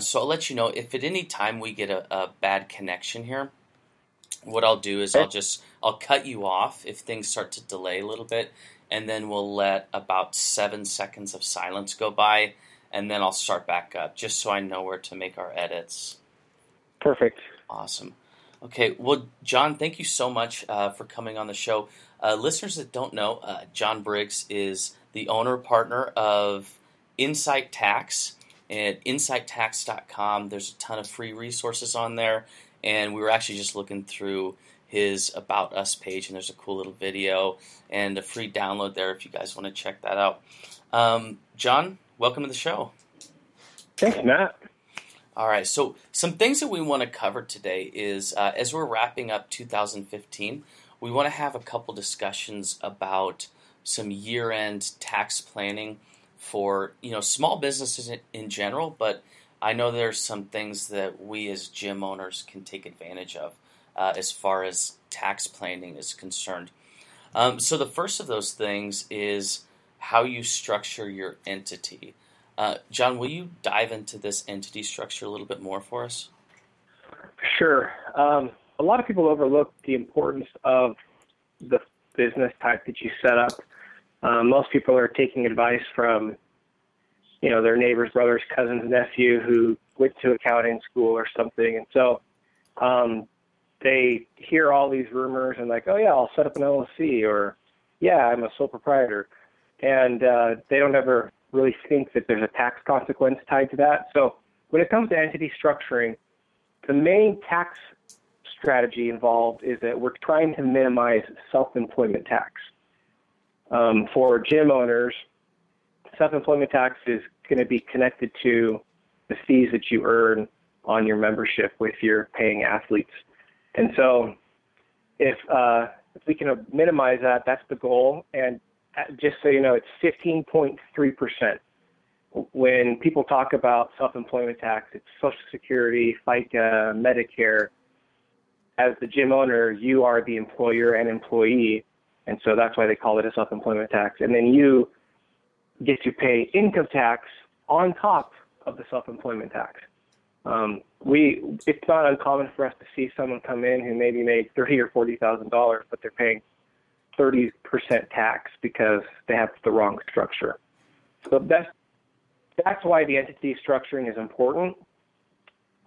So I'll let you know if at any time we get a, a bad connection here. What I'll do is I'll just I'll cut you off if things start to delay a little bit, and then we'll let about seven seconds of silence go by, and then I'll start back up just so I know where to make our edits. Perfect. Awesome. Okay, well, John, thank you so much uh, for coming on the show. Uh, listeners that don't know, uh, John Briggs is the owner partner of Insight Tax at insighttax.com. There's a ton of free resources on there, and we were actually just looking through his About Us page, and there's a cool little video and a free download there if you guys want to check that out. Um, John, welcome to the show. Thanks, Matt. All right, so some things that we want to cover today is uh, as we're wrapping up 2015, we want to have a couple discussions about some year-end tax planning for you know small businesses in, general, but I know there's some things that we as gym owners can take advantage of uh, as far as tax planning is concerned. Um, so the first of those things is how you structure your entity. Uh, John, will you dive into this entity structure a little bit more for us? Sure. Um, a lot of people overlook the importance of the business type that you set up. Um, most people are taking advice from, you know, their neighbors, brothers, cousins, nephew who went to accounting school or something, and so um, they hear all these rumors and like, oh yeah, I'll set up an LLC, or yeah, I'm a sole proprietor, and uh, they don't ever really think that there's a tax consequence tied to that. So when it comes to entity structuring, the main tax strategy involved is that we're trying to minimize self-employment tax. Um, for gym owners, self-employment tax is going to be connected to the fees that you earn on your membership with your paying athletes. And so if, uh, if we can minimize that, that's the goal. And just so you know, it's 15.3%. When people talk about self-employment tax, it's Social Security, FICA, Medicare. As the gym owner, you are the employer and employee, and so that's why they call it a self-employment tax. And then you get to pay income tax on top of the self-employment tax. Um, we it's not uncommon for us to see someone come in who maybe made thirty or forty thousand dollars, but they're paying 30% tax because they have the wrong structure. So that's, that's why the entity structuring is important.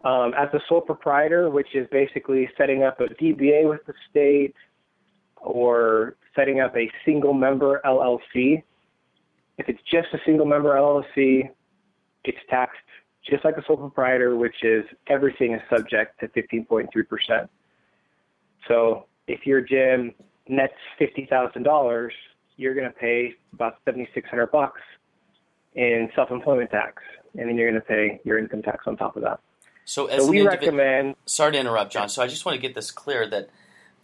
Um, as a sole proprietor, which is basically setting up a DBA with the state or setting up a single member LLC, if it's just a single member LLC, it's taxed just like a sole proprietor, which is everything is subject to 15.3%. So if your gym nets fifty thousand dollars, you're going to pay about seventy six hundred bucks in self employment tax, and then you're going to pay your income tax on top of that. So, as so we individ- recommend. Sorry to interrupt, John. So I just want to get this clear that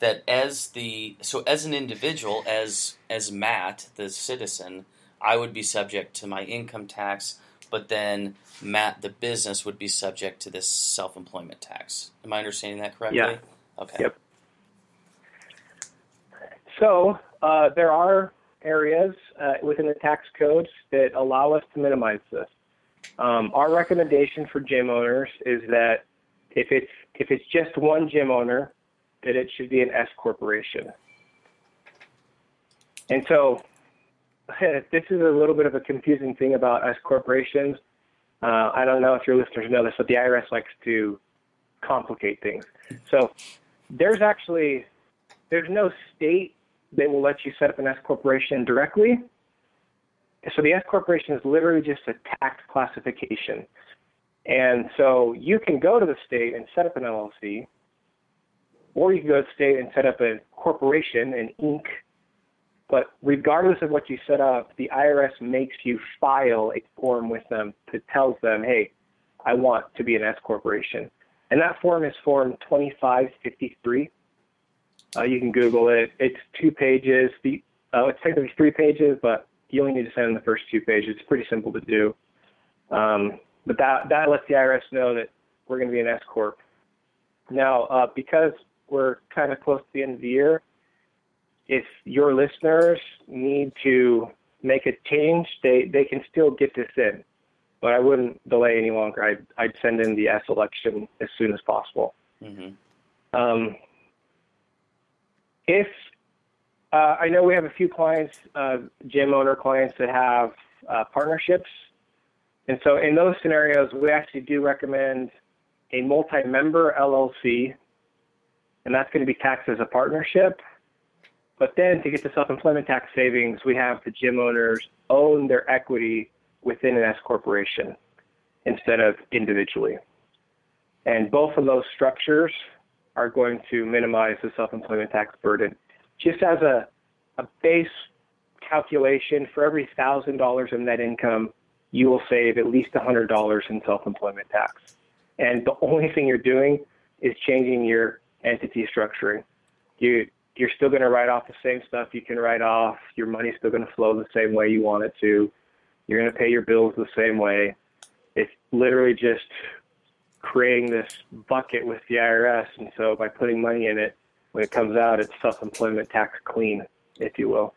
that as the so as an individual, as as Matt, the citizen, I would be subject to my income tax, but then Matt, the business, would be subject to this self employment tax. Am I understanding that correctly? Yeah. Okay. Yep. So uh, there are areas uh, within the tax codes that allow us to minimize this. Um, our recommendation for gym owners is that if it's if it's just one gym owner, that it should be an S corporation. And so this is a little bit of a confusing thing about S corporations. Uh, I don't know if your listeners know this, but the IRS likes to complicate things. So there's actually there's no state that will let you set up an S corporation directly. So the S corporation is literally just a tax classification. And so you can go to the state and set up an LLC, or you can go state and set up a corporation, an Inc. But regardless of what you set up, the IRS makes you file a form with them that tells them, hey, I want to be an S corporation. And that form is Form 2553. Uh, you can Google it. It's two pages. The, uh, it's technically three pages, but you only need to send in the first two pages. It's pretty simple to do. Um, but that that lets the IRS know that we're going to be an S corp. Now, uh, because we're kind of close to the end of the year, if your listeners need to make a change, they they can still get this in. but I wouldn't delay any longer. I'd, I'd send in the S election as soon as possible. Mm-hmm. Um, if uh, I know we have a few clients, uh, gym owner clients that have uh, partnerships, and so in those scenarios, we actually do recommend a multi-member LLC, and that's going to be taxed as a partnership. But then to get the self-employment tax savings, we have the gym owners own their equity within an S corporation instead of individually. And both of those structures are going to minimize the self-employment tax burden. Just as a, a base calculation, for every thousand dollars of net income, you will save at least $100 in self-employment tax. And the only thing you're doing is changing your entity structuring. You you're still going to write off the same stuff you can write off. Your money's still going to flow the same way you want it to. You're going to pay your bills the same way. It's literally just creating this bucket with the IRS. And so by putting money in it, when it comes out, it's self-employment tax clean, if you will.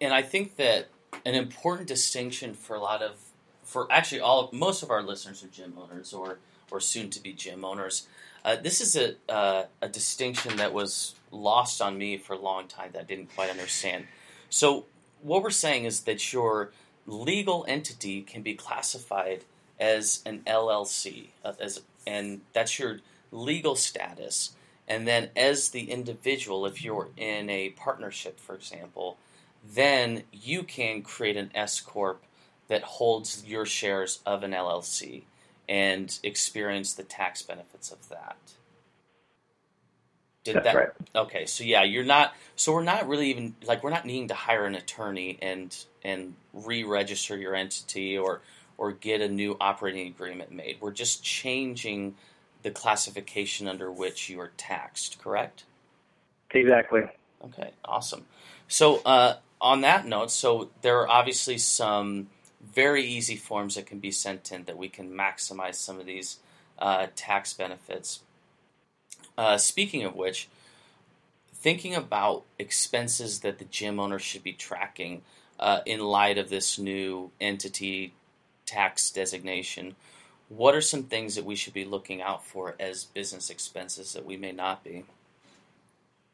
And I think that an important distinction for a lot of, for actually all, most of our listeners are gym owners or or soon to be gym owners. Uh, this is a uh, a distinction that was lost on me for a long time that I didn't quite understand. So what we're saying is that your legal entity can be classified as an LLC, uh, as and that's your legal status. And then, as the individual, if you're in a partnership, for example, then you can create an S corp that holds your shares of an LLC and experience the tax benefits of that. Did That's that right. okay? So yeah, you're not. So we're not really even like we're not needing to hire an attorney and and re-register your entity or or get a new operating agreement made. We're just changing the classification under which you are taxed. Correct? Exactly. Okay. Awesome. So uh, on that note, so there are obviously some very easy forms that can be sent in that we can maximize some of these uh, tax benefits. Uh, speaking of which, thinking about expenses that the gym owner should be tracking uh, in light of this new entity tax designation, what are some things that we should be looking out for as business expenses that we may not be?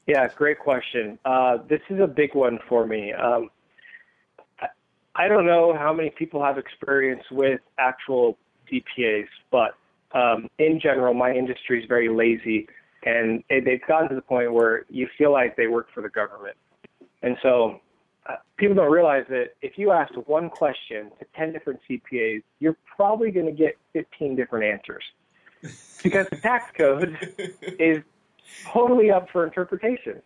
Yeah, great question. Uh, this is a big one for me. Um, I don't know how many people have experience with actual CPAs, but um, in general, my industry is very lazy, and they've gotten to the point where you feel like they work for the government. And so uh, people don't realize that if you ask one question to 10 different CPAs, you're probably going to get 15 different answers because the tax code is totally up for interpretation.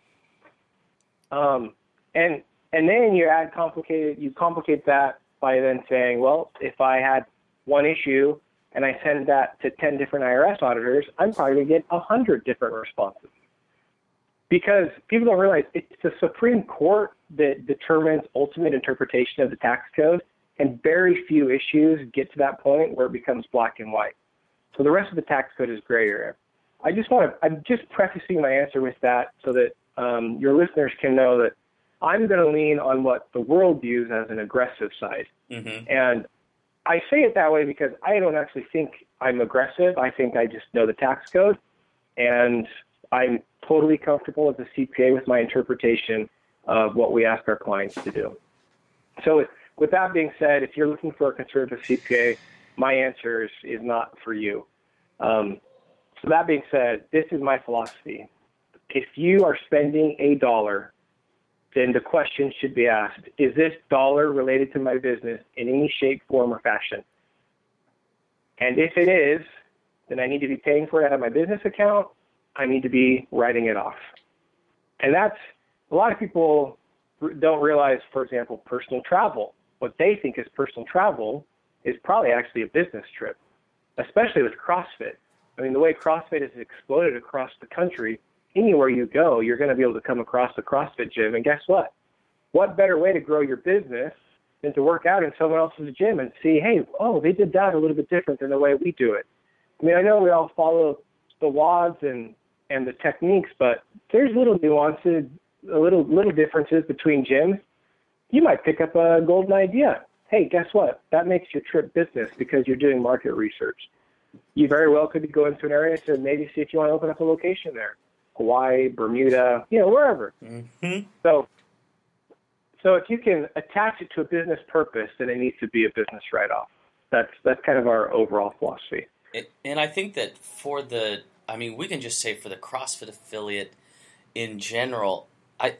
Um, and and then you add complicated, you complicate that by then saying, well, if I had one issue and I send that to 10 different IRS auditors, I'm probably going to get 100 different responses. Because people don't realize it's the Supreme Court that determines ultimate interpretation of the tax code, and very few issues get to that point where it becomes black and white. So the rest of the tax code is gray area. I just want to, I'm just prefacing my answer with that so that um, your listeners can know that I'm going to lean on what the world views as an aggressive side. Mm-hmm. And I say it that way because I don't actually think I'm aggressive. I think I just know the tax code, and I'm totally comfortable as a CPA with my interpretation of what we ask our clients to do. So, with that being said, if you're looking for a conservative CPA, my answer is, is not for you. Um, so, that being said, this is my philosophy. If you are spending a dollar then the question should be asked Is this dollar related to my business in any shape, form, or fashion? And if it is, then I need to be paying for it out of my business account. I need to be writing it off. And that's a lot of people don't realize, for example, personal travel. What they think is personal travel is probably actually a business trip, especially with CrossFit. I mean, the way CrossFit has exploded across the country, anywhere you go, you're going to be able to come across a CrossFit gym. And guess what? What better way to grow your business than to work out in someone else's gym and see, hey, oh, they did that a little bit different than the way we do it. I mean, I know we all follow the WODs and and the techniques, but there's little nuances, a little little differences between gyms. You might pick up a golden idea. hey, guess what? That makes your trip business because you're doing market research. You very well could be going to an area to maybe see if you want to open up a location there, Hawaii, Bermuda, you know, wherever. Mm-hmm. So, so if you can attach it to a business purpose, then it needs to be a business write-off. That's that's kind of our overall philosophy. It, and I think that for the, I mean, we can just say for the CrossFit affiliate in general, I,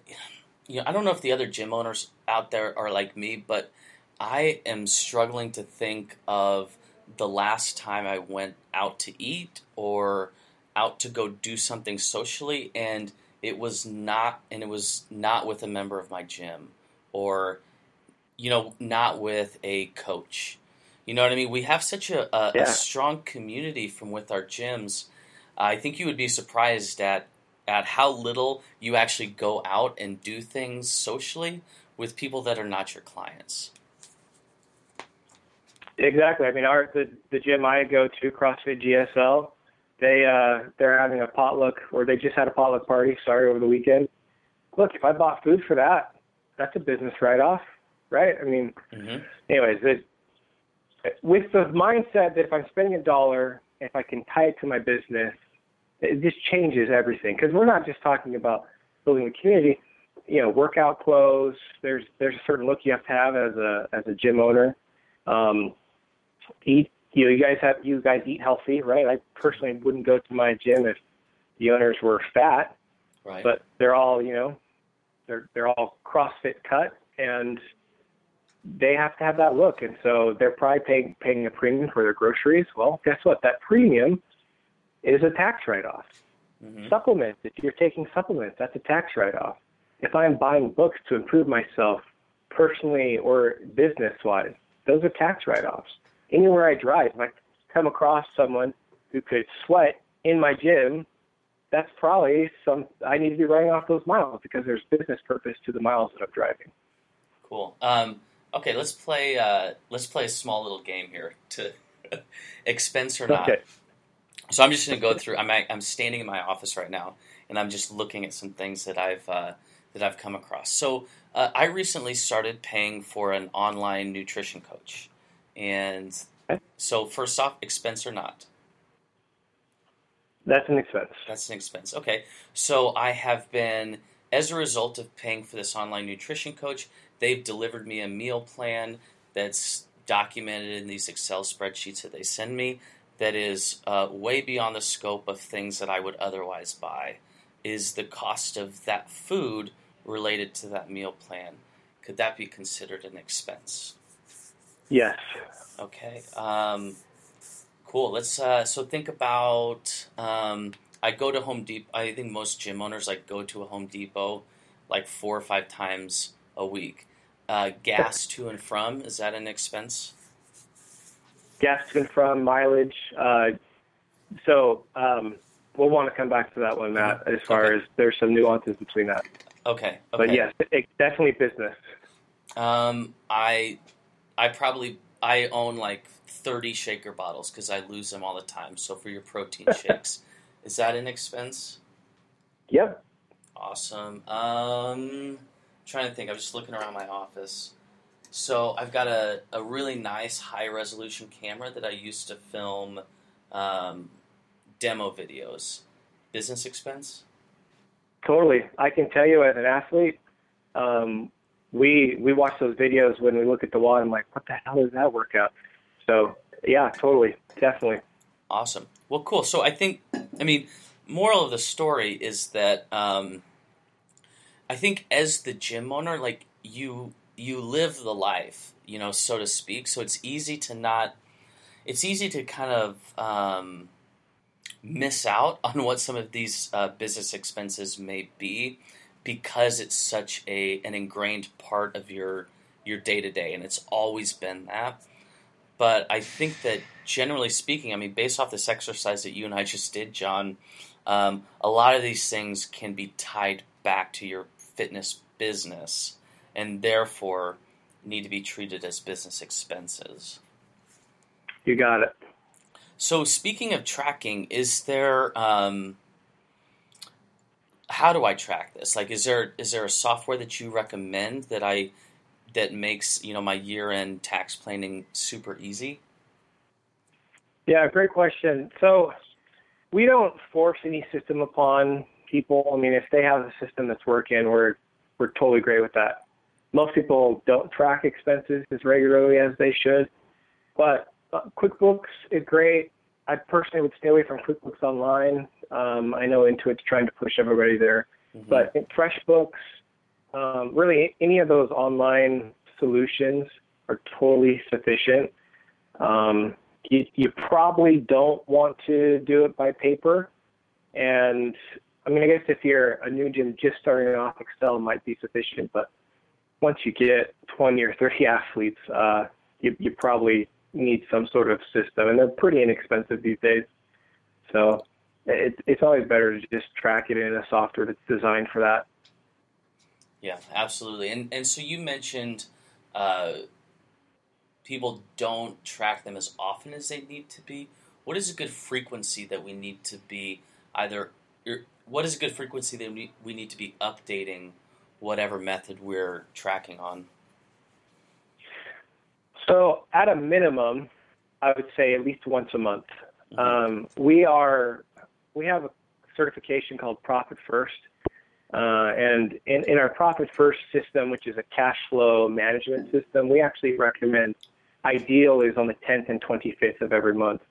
you know, I don't know if the other gym owners out there are like me, but I am struggling to think of the last time I went out to eat or out to go do something socially, and it was not, and it was not with a member of my gym, or, you know, not with a coach. You know what I mean? We have such a, a, Yeah. a strong community from with our gyms. I think you would be surprised at at how little you actually go out and do things socially with people that are not your clients. Exactly. I mean, our the the gym I go to, CrossFit GSL, they uh they're having a potluck, or they just had a potluck party. Sorry, over the weekend. Look, if I bought food for that, that's a business write-off, right? I mean, hmm anyways, it, with the mindset that if I'm spending a dollar, if I can tie it to my business, it just changes everything. Because we're not just talking about building a community. You know, workout clothes. There's there's a certain look you have to have as a as a gym owner. Um, eat. You know, you guys have you guys eat healthy, right? I personally wouldn't go to my gym if the owners were fat, Right. but they're all you know, they're they're all CrossFit cut and they have to have that look, and so they're probably paying paying a premium for their groceries. Well, guess what? That premium is a tax write-off. Mhm. Supplements. If you're taking supplements, that's a tax write-off. If I'm buying books to improve myself personally or business-wise, those are tax write-offs. Anywhere I drive, if I come across someone who could sweat in my gym, that's probably some I need to be writing off those miles because there's business purpose to the miles that I'm driving. Cool. Um, okay, let's play. Uh, let's play a small little game here to expense or not. Okay. So I'm just going to go through. I'm I'm standing in my office right now, and I'm just looking at some things that I've uh, that I've come across. So uh, I recently started paying for an online nutrition coach, and Okay. so first off, expense or not? That's an expense. That's an expense. Okay. So I have been, as a result of paying for this online nutrition coach, they've delivered me a meal plan that's documented in these Excel spreadsheets that they send me that is uh, way beyond the scope of things that I would otherwise buy. Is the cost of that food related to that meal plan? Could that be considered an expense? Yes. Okay. Um, cool. Let's. Uh, so think about. Um, I go to Home Depot. I think most gym owners like go to a Home Depot like four or five times a week. Uh, gas to and from is that an expense? gas to and from mileage. Uh, so um, we'll want to come back to that one, Matt. As far Okay. as there's some nuances between that, Okay. Okay. but yes, it's definitely business. Um, I, I probably I own like thirty shaker bottles because I lose them all the time. So for your protein shakes, is that an expense? Yep. Awesome. Um, trying to think. I'm just looking around my office. So I've got a, a really nice high resolution camera that I used to film um, demo videos. Business expense? Totally. I can tell you, as an athlete, um, we we watch those videos when we look at the wall. I'm like, what the hell is that workout? So yeah, totally, definitely. Awesome. Well, cool. So I think, I mean, moral of the story is that um, I think as the gym owner, like you, you live the life, you know, so to speak. So it's easy to not. It's easy to kind of um, miss out on what some of these uh, business expenses may be because it's such a an ingrained part of your your day to day, and it's always been that. But I think that generally speaking, I mean, based off this exercise that you and I just did, John, um, a lot of these things can be tied back to your fitness business, and therefore need to be treated as business expenses. You got it. So, speaking of tracking, is there um, how do I track this? Like, is there is there a software that you recommend that I that makes you know my year end tax planning super easy? Yeah, great question. So we don't force any system upon people. I mean, if they have a system that's working, we're we're totally great with that. Most people don't track expenses as regularly as they should, but uh, QuickBooks is great. I personally would stay away from QuickBooks Online. Um, I know Intuit's trying to push everybody there, mm-hmm. but FreshBooks, um, really any of those online solutions are totally sufficient. Um, you, you probably don't want to do it by paper. And I mean, I guess if you're a new gym just starting off, Excel might be sufficient. But once you get 20 or 30 athletes, uh, you, you probably need some sort of system, and they're pretty inexpensive these days. So it, it's always better to just track it in a software that's designed for that. Yeah, absolutely. And and so you mentioned uh, people don't track them as often as they need to be. What is a good frequency that we need to be either? What is a good frequency that we need to be updating whatever method we're tracking on? So, at a minimum, I would say at least once a month. Mm-hmm. Um, we are we have a certification called Profit First, uh, and in, in our Profit First system, which is a cash flow management system, we actually recommend ideal is on the 10th and 25th of every month.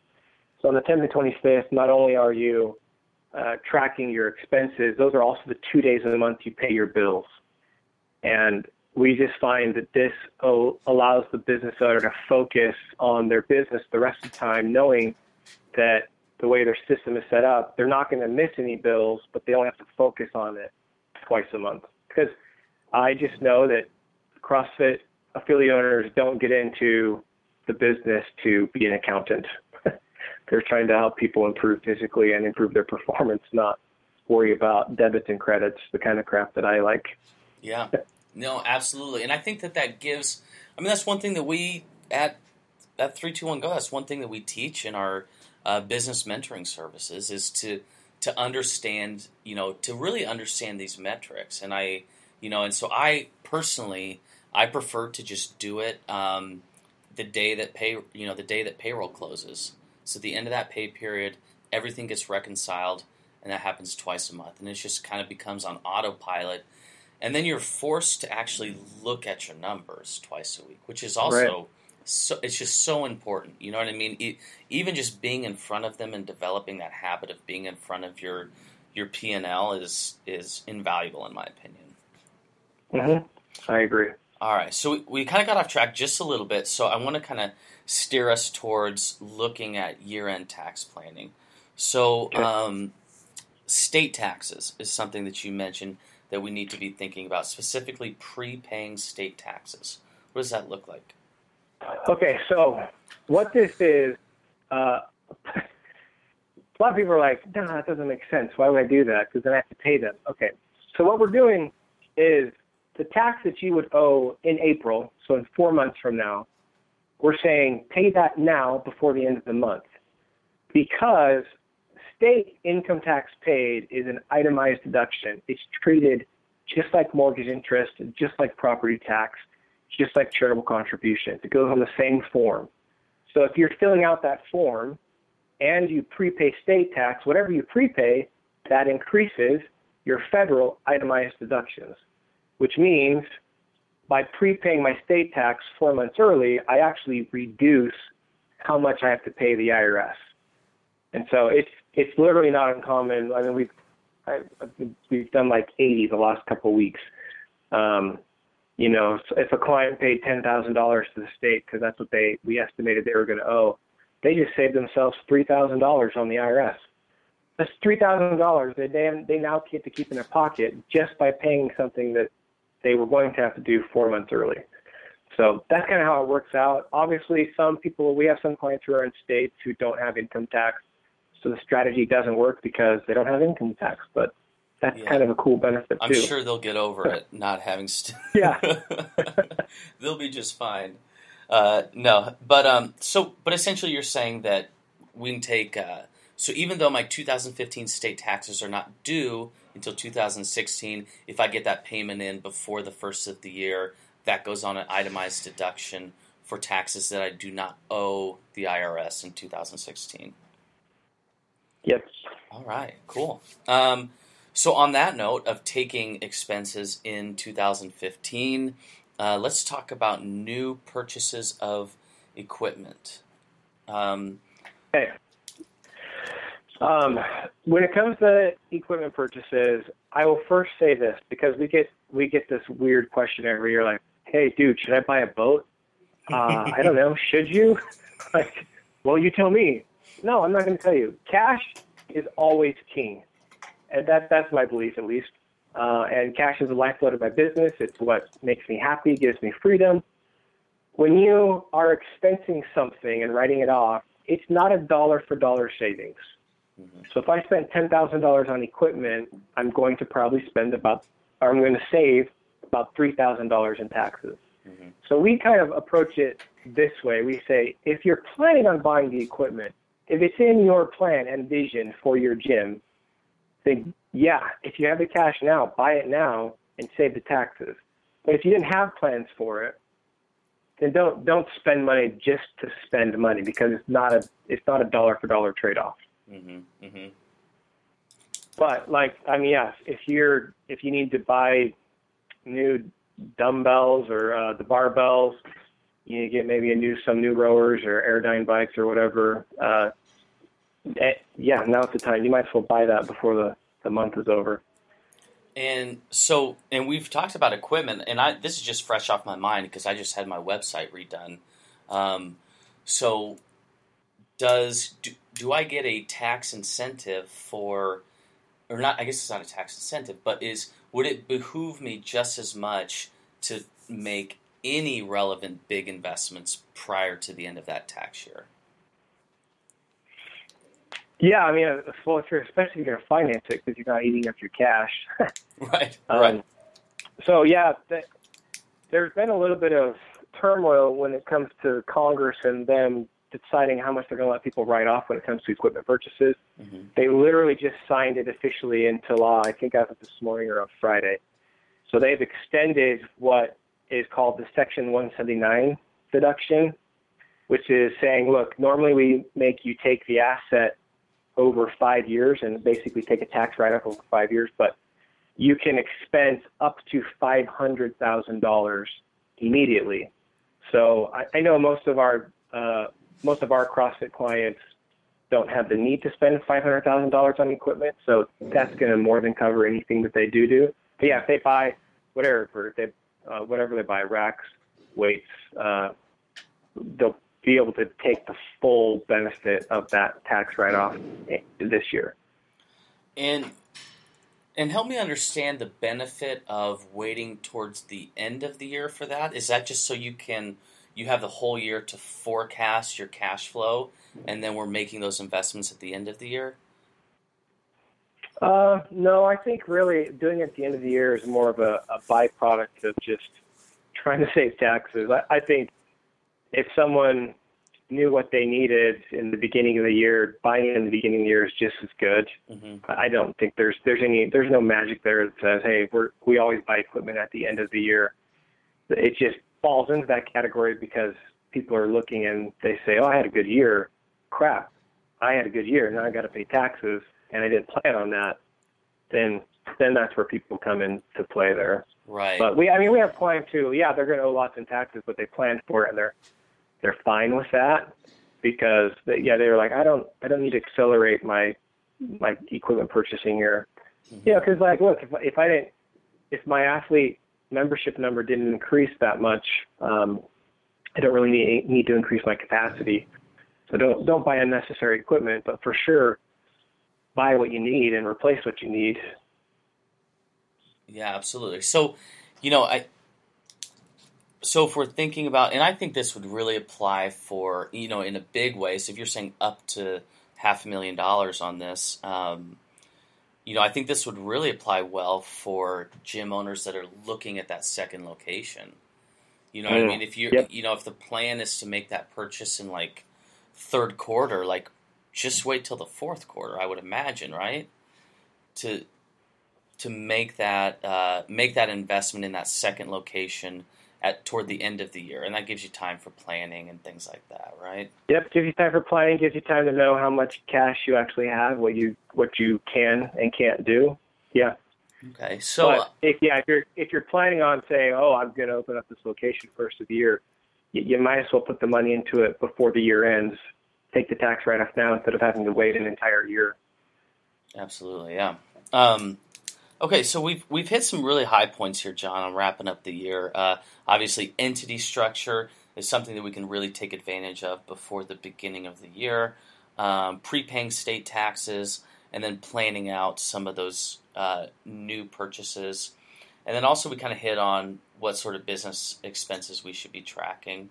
So on the 10th and 25th, not only are you uh, tracking your expenses, those are also the two days of the month you pay your bills. And we just find that this allows the business owner to focus on their business the rest of the time, knowing that the way their system is set up, they're not going to miss any bills, but they only have to focus on it twice a month. Because I just know that CrossFit affiliate owners don't get into the business to be an accountant. They're trying to help people improve physically and improve their performance, not worry about debits and credits, the kind of crap that I like. Yeah. No, absolutely. And I think that that gives I mean that's one thing that we at at 321 go that's one thing that we teach in our uh, business mentoring services is to to understand, you know, to really understand these metrics. And I, you know, and so I personally I prefer to just do it um, the day that pay you know the day that payroll closes. So at the end of that pay period, everything gets reconciled, and that happens twice a month, and it just kind of becomes on autopilot. And then you're forced to actually look at your numbers twice a week, which is also right. so. It's just so important. You know what I mean? It, even just being in front of them and developing that habit of being in front of your your P and L is is invaluable in my opinion. Mm-hmm. I agree. All right, so we, we kind of got off track just a little bit, so I want to kind of steer us towards looking at year end tax planning. So, um, state taxes is something that you mentioned that we need to be thinking about, specifically prepaying state taxes. What does that look like? Okay, so what this is, uh, a lot of people are like, no, that doesn't make sense. Why would I do that? Because then I have to pay them. Okay, so what we're doing is the tax that you would owe in April, so in four months from now, we're saying pay that now before the end of the month. Because state income tax paid is an itemized deduction. It's treated just like mortgage interest, just like property tax, just like charitable contributions. It goes on the same form. So if you're filling out that form and you prepay state tax, whatever you prepay, that increases your federal itemized deductions which means by prepaying my state tax four months early, I actually reduce how much I have to pay the IRS. And so it's it's literally not uncommon. I mean, we've I, we've done like 80 the last couple of weeks. Um, you know, if a client paid ten thousand dollars to the state because that's what they we estimated they were going to owe, they just saved themselves three thousand dollars on the IRS. That's three thousand dollars that they they now get to keep in their pocket just by paying something that they were going to have to do four months early. So that's kind of how it works out. Obviously, some people, we have some clients who are in states who don't have income tax. So the strategy doesn't work because they don't have income tax. But that's yeah. kind of a cool benefit I'm too. sure they'll get over it not having. St- yeah, they'll be just fine. Uh, no, but um, so but essentially, you're saying that we can take. Uh, so even though my 2015 state taxes are not due until 2016. If I get that payment in before the first of the year, that goes on an itemized deduction for taxes that I do not owe the IRS in 2016. Yep. All right, cool. Um, so, on that note of taking expenses in 2015, uh, let's talk about new purchases of equipment. Um, okay. Um, when it comes to equipment purchases, I will first say this because we get we get this weird question every year, like, "Hey, dude, should I buy a boat?" Uh, I don't know. Should you? like, well, you tell me. No, I'm not going to tell you. Cash is always king, and that that's my belief at least. Uh, and cash is the lifeblood of my business. It's what makes me happy, gives me freedom. When you are expensing something and writing it off, it's not a dollar for dollar savings. Mm-hmm. So if I spend ten thousand dollars on equipment, I'm going to probably spend about, or I'm going to save about three thousand dollars in taxes. Mm-hmm. So we kind of approach it this way. We say, if you're planning on buying the equipment, if it's in your plan and vision for your gym, then yeah, if you have the cash now, buy it now and save the taxes. But if you didn't have plans for it, then don't don't spend money just to spend money because it's not a it's not a dollar for dollar trade off. Mm-hmm, mm-hmm. But like I mean, yes, if you're if you need to buy new dumbbells or uh, the barbells. You need to get maybe a new some new rowers or Airdyne bikes or whatever. Uh, yeah, now's the time. You might as well buy that before the, the month is over. And so, and we've talked about equipment, and I this is just fresh off my mind because I just had my website redone. Um, so, does do, do I get a tax incentive for, or not? I guess it's not a tax incentive, but is would it behoove me just as much to make any relevant big investments prior to the end of that tax year? Yeah, I mean, well, if you're especially if you're going to finance it because you're not eating up your cash. right. Um, right. So yeah, th- there's been a little bit of turmoil when it comes to Congress and them deciding how much they're going to let people write off when it comes to equipment purchases. Mm-hmm. They literally just signed it officially into law. I think as of this morning or on Friday. So they've extended what is called the Section 179 deduction, which is saying, look, normally we make you take the asset over five years and basically take a tax write-off over five years, but you can expense up to $500,000 immediately. So I, I know most of our uh, most of our CrossFit clients don't have the need to spend $500,000 on equipment, so that's going to more than cover anything that they do do. But yeah, if they buy whatever, if they, uh, whatever they buy, racks, weights, uh, they'll be able to take the full benefit of that tax write-off this year. And and help me understand the benefit of waiting towards the end of the year for that. Is that just so you can you have the whole year to forecast your cash flow, and then we're making those investments at the end of the year? Uh, no, I think really doing it at the end of the year is more of a, a byproduct of just trying to save taxes. I, I think if someone knew what they needed in the beginning of the year, buying in the beginning of the year is just as good. Mm-hmm. I don't think there's there's any there's no magic there that says, hey, we're we always buy equipment at the end of the year. It just falls into that category because people are looking and they say, "Oh, I had a good year." Crap, I had a good year. Now I got to pay taxes, and I didn't plan on that. Then, then that's where people come into play there. Right. But we, I mean, we have clients who, yeah, they're going to owe lots in taxes, but they planned for it and they're they're fine with that because, they, yeah, they were like, I don't, I don't need to accelerate my my equipment purchasing here. Mm-hmm. Yeah, because like, look, if if I didn't, if my athlete membership number didn't increase that much, um, I don't really need, need to increase my capacity. So don't don't buy unnecessary equipment, but for sure, buy what you need and replace what you need. Yeah, absolutely. So, you know, I so if we're thinking about, and I think this would really apply for you know in a big way. So if you're saying up to half a million dollars on this, um, you know, I think this would really apply well for gym owners that are looking at that second location. You know mm. I mean? If you yep. you know if the plan is to make that purchase in like third quarter, like just wait till the fourth quarter. I would imagine, right? To to make that uh, make that investment in that second location at toward the end of the year, and that gives you time for planning and things like that, right? Yep, gives you time for planning, gives you time to know how much cash you actually have, what you what you can and can't do. Yeah. Okay, so if yeah, if you're if you're planning on saying, oh, I'm going to open up this location first of the year, you, you might as well put the money into it before the year ends. Take the tax write-off now instead of having to wait an entire year. Absolutely, yeah. Um, okay, so we've we've hit some really high points here, John. On wrapping up the year, uh, obviously entity structure is something that we can really take advantage of before the beginning of the year. Um, prepaying state taxes and then planning out some of those uh, new purchases. And then also we kind of hit on what sort of business expenses we should be tracking.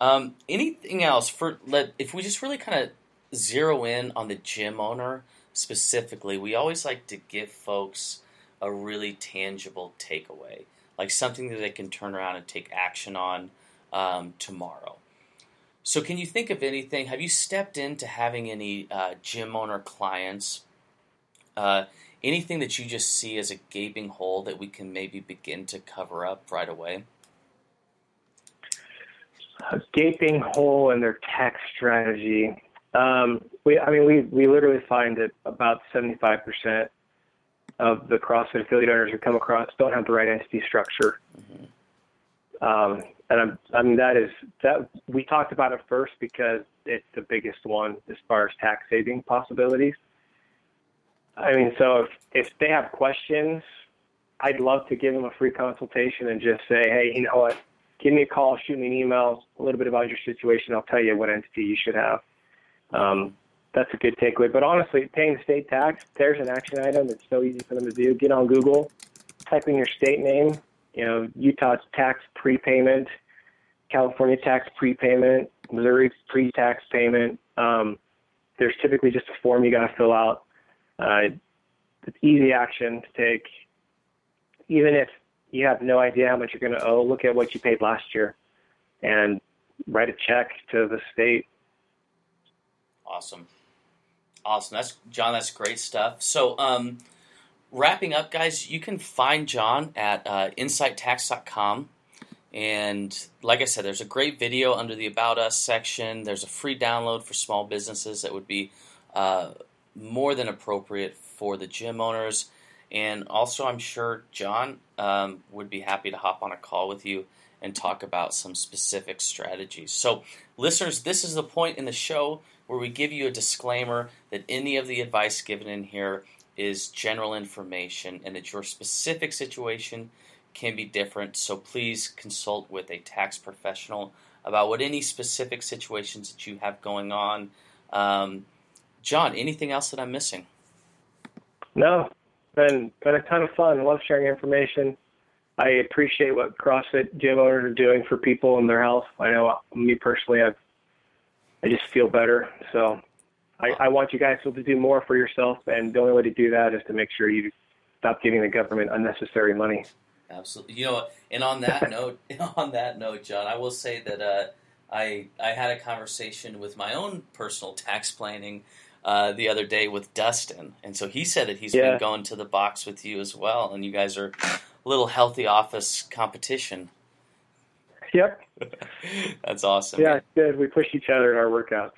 Um, anything else for let if we just really kind of zero in on the gym owner specifically, we always like to give folks a really tangible takeaway, like something that they can turn around and take action on um, tomorrow. So, can you think of anything? Have you stepped into having any uh, gym owner clients uh, anything that you just see as a gaping hole that we can maybe begin to cover up right away? A gaping hole in their tax strategy. Um, we, I mean, we, we literally find that about 75% of the CrossFit affiliate owners we come across don't have the right entity structure. Mm-hmm. Um, and I'm, I mean, that is that we talked about it first because it's the biggest one as far as tax saving possibilities. I mean, so if, if they have questions, I'd love to give them a free consultation and just say, hey, you know what? Give me a call, shoot me an email, a little bit about your situation. I'll tell you what entity you should have. Um, that's a good takeaway. But honestly, paying state tax, there's an action item. It's so easy for them to do. Get on Google, type in your state name, you know, Utah's tax prepayment, California tax prepayment, Missouri pre-tax payment. Um, there's typically just a form you got to fill out. Uh, it's easy action to take. Even if you have no idea how much you're going to owe, look at what you paid last year and write a check to the state. Awesome. Awesome. That's John, that's great stuff. So, um, wrapping up, guys, you can find John at uh, insighttax.com. And like I said, there's a great video under the About Us section. There's a free download for small businesses that would be uh, more than appropriate for the gym owners. And also, I'm sure John um, would be happy to hop on a call with you and talk about some specific strategies. So, listeners, this is the point in the show where we give you a disclaimer that any of the advice given in here is general information and that your specific situation can be different. So, please consult with a tax professional about what any specific situations that you have going on. Um, John, anything else that I'm missing? No, been been a ton of fun. Love sharing information. I appreciate what CrossFit gym owners are doing for people and their health. I know me personally, I I just feel better. So I, I want you guys to do more for yourself, and the only way to do that is to make sure you stop giving the government unnecessary money. Absolutely. You know, and on that note, on that note, John, I will say that uh, I I had a conversation with my own personal tax planning uh, the other day with Dustin, and so he said that he's yeah. been going to the box with you as well, and you guys are a little healthy office competition. Yep, that's awesome. Yeah, it's good. We push each other in our workouts.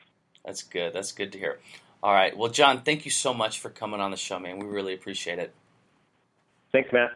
That's good. That's good to hear. All right. Well, John, thank you so much for coming on the show, man. We really appreciate it. Thanks, Matt.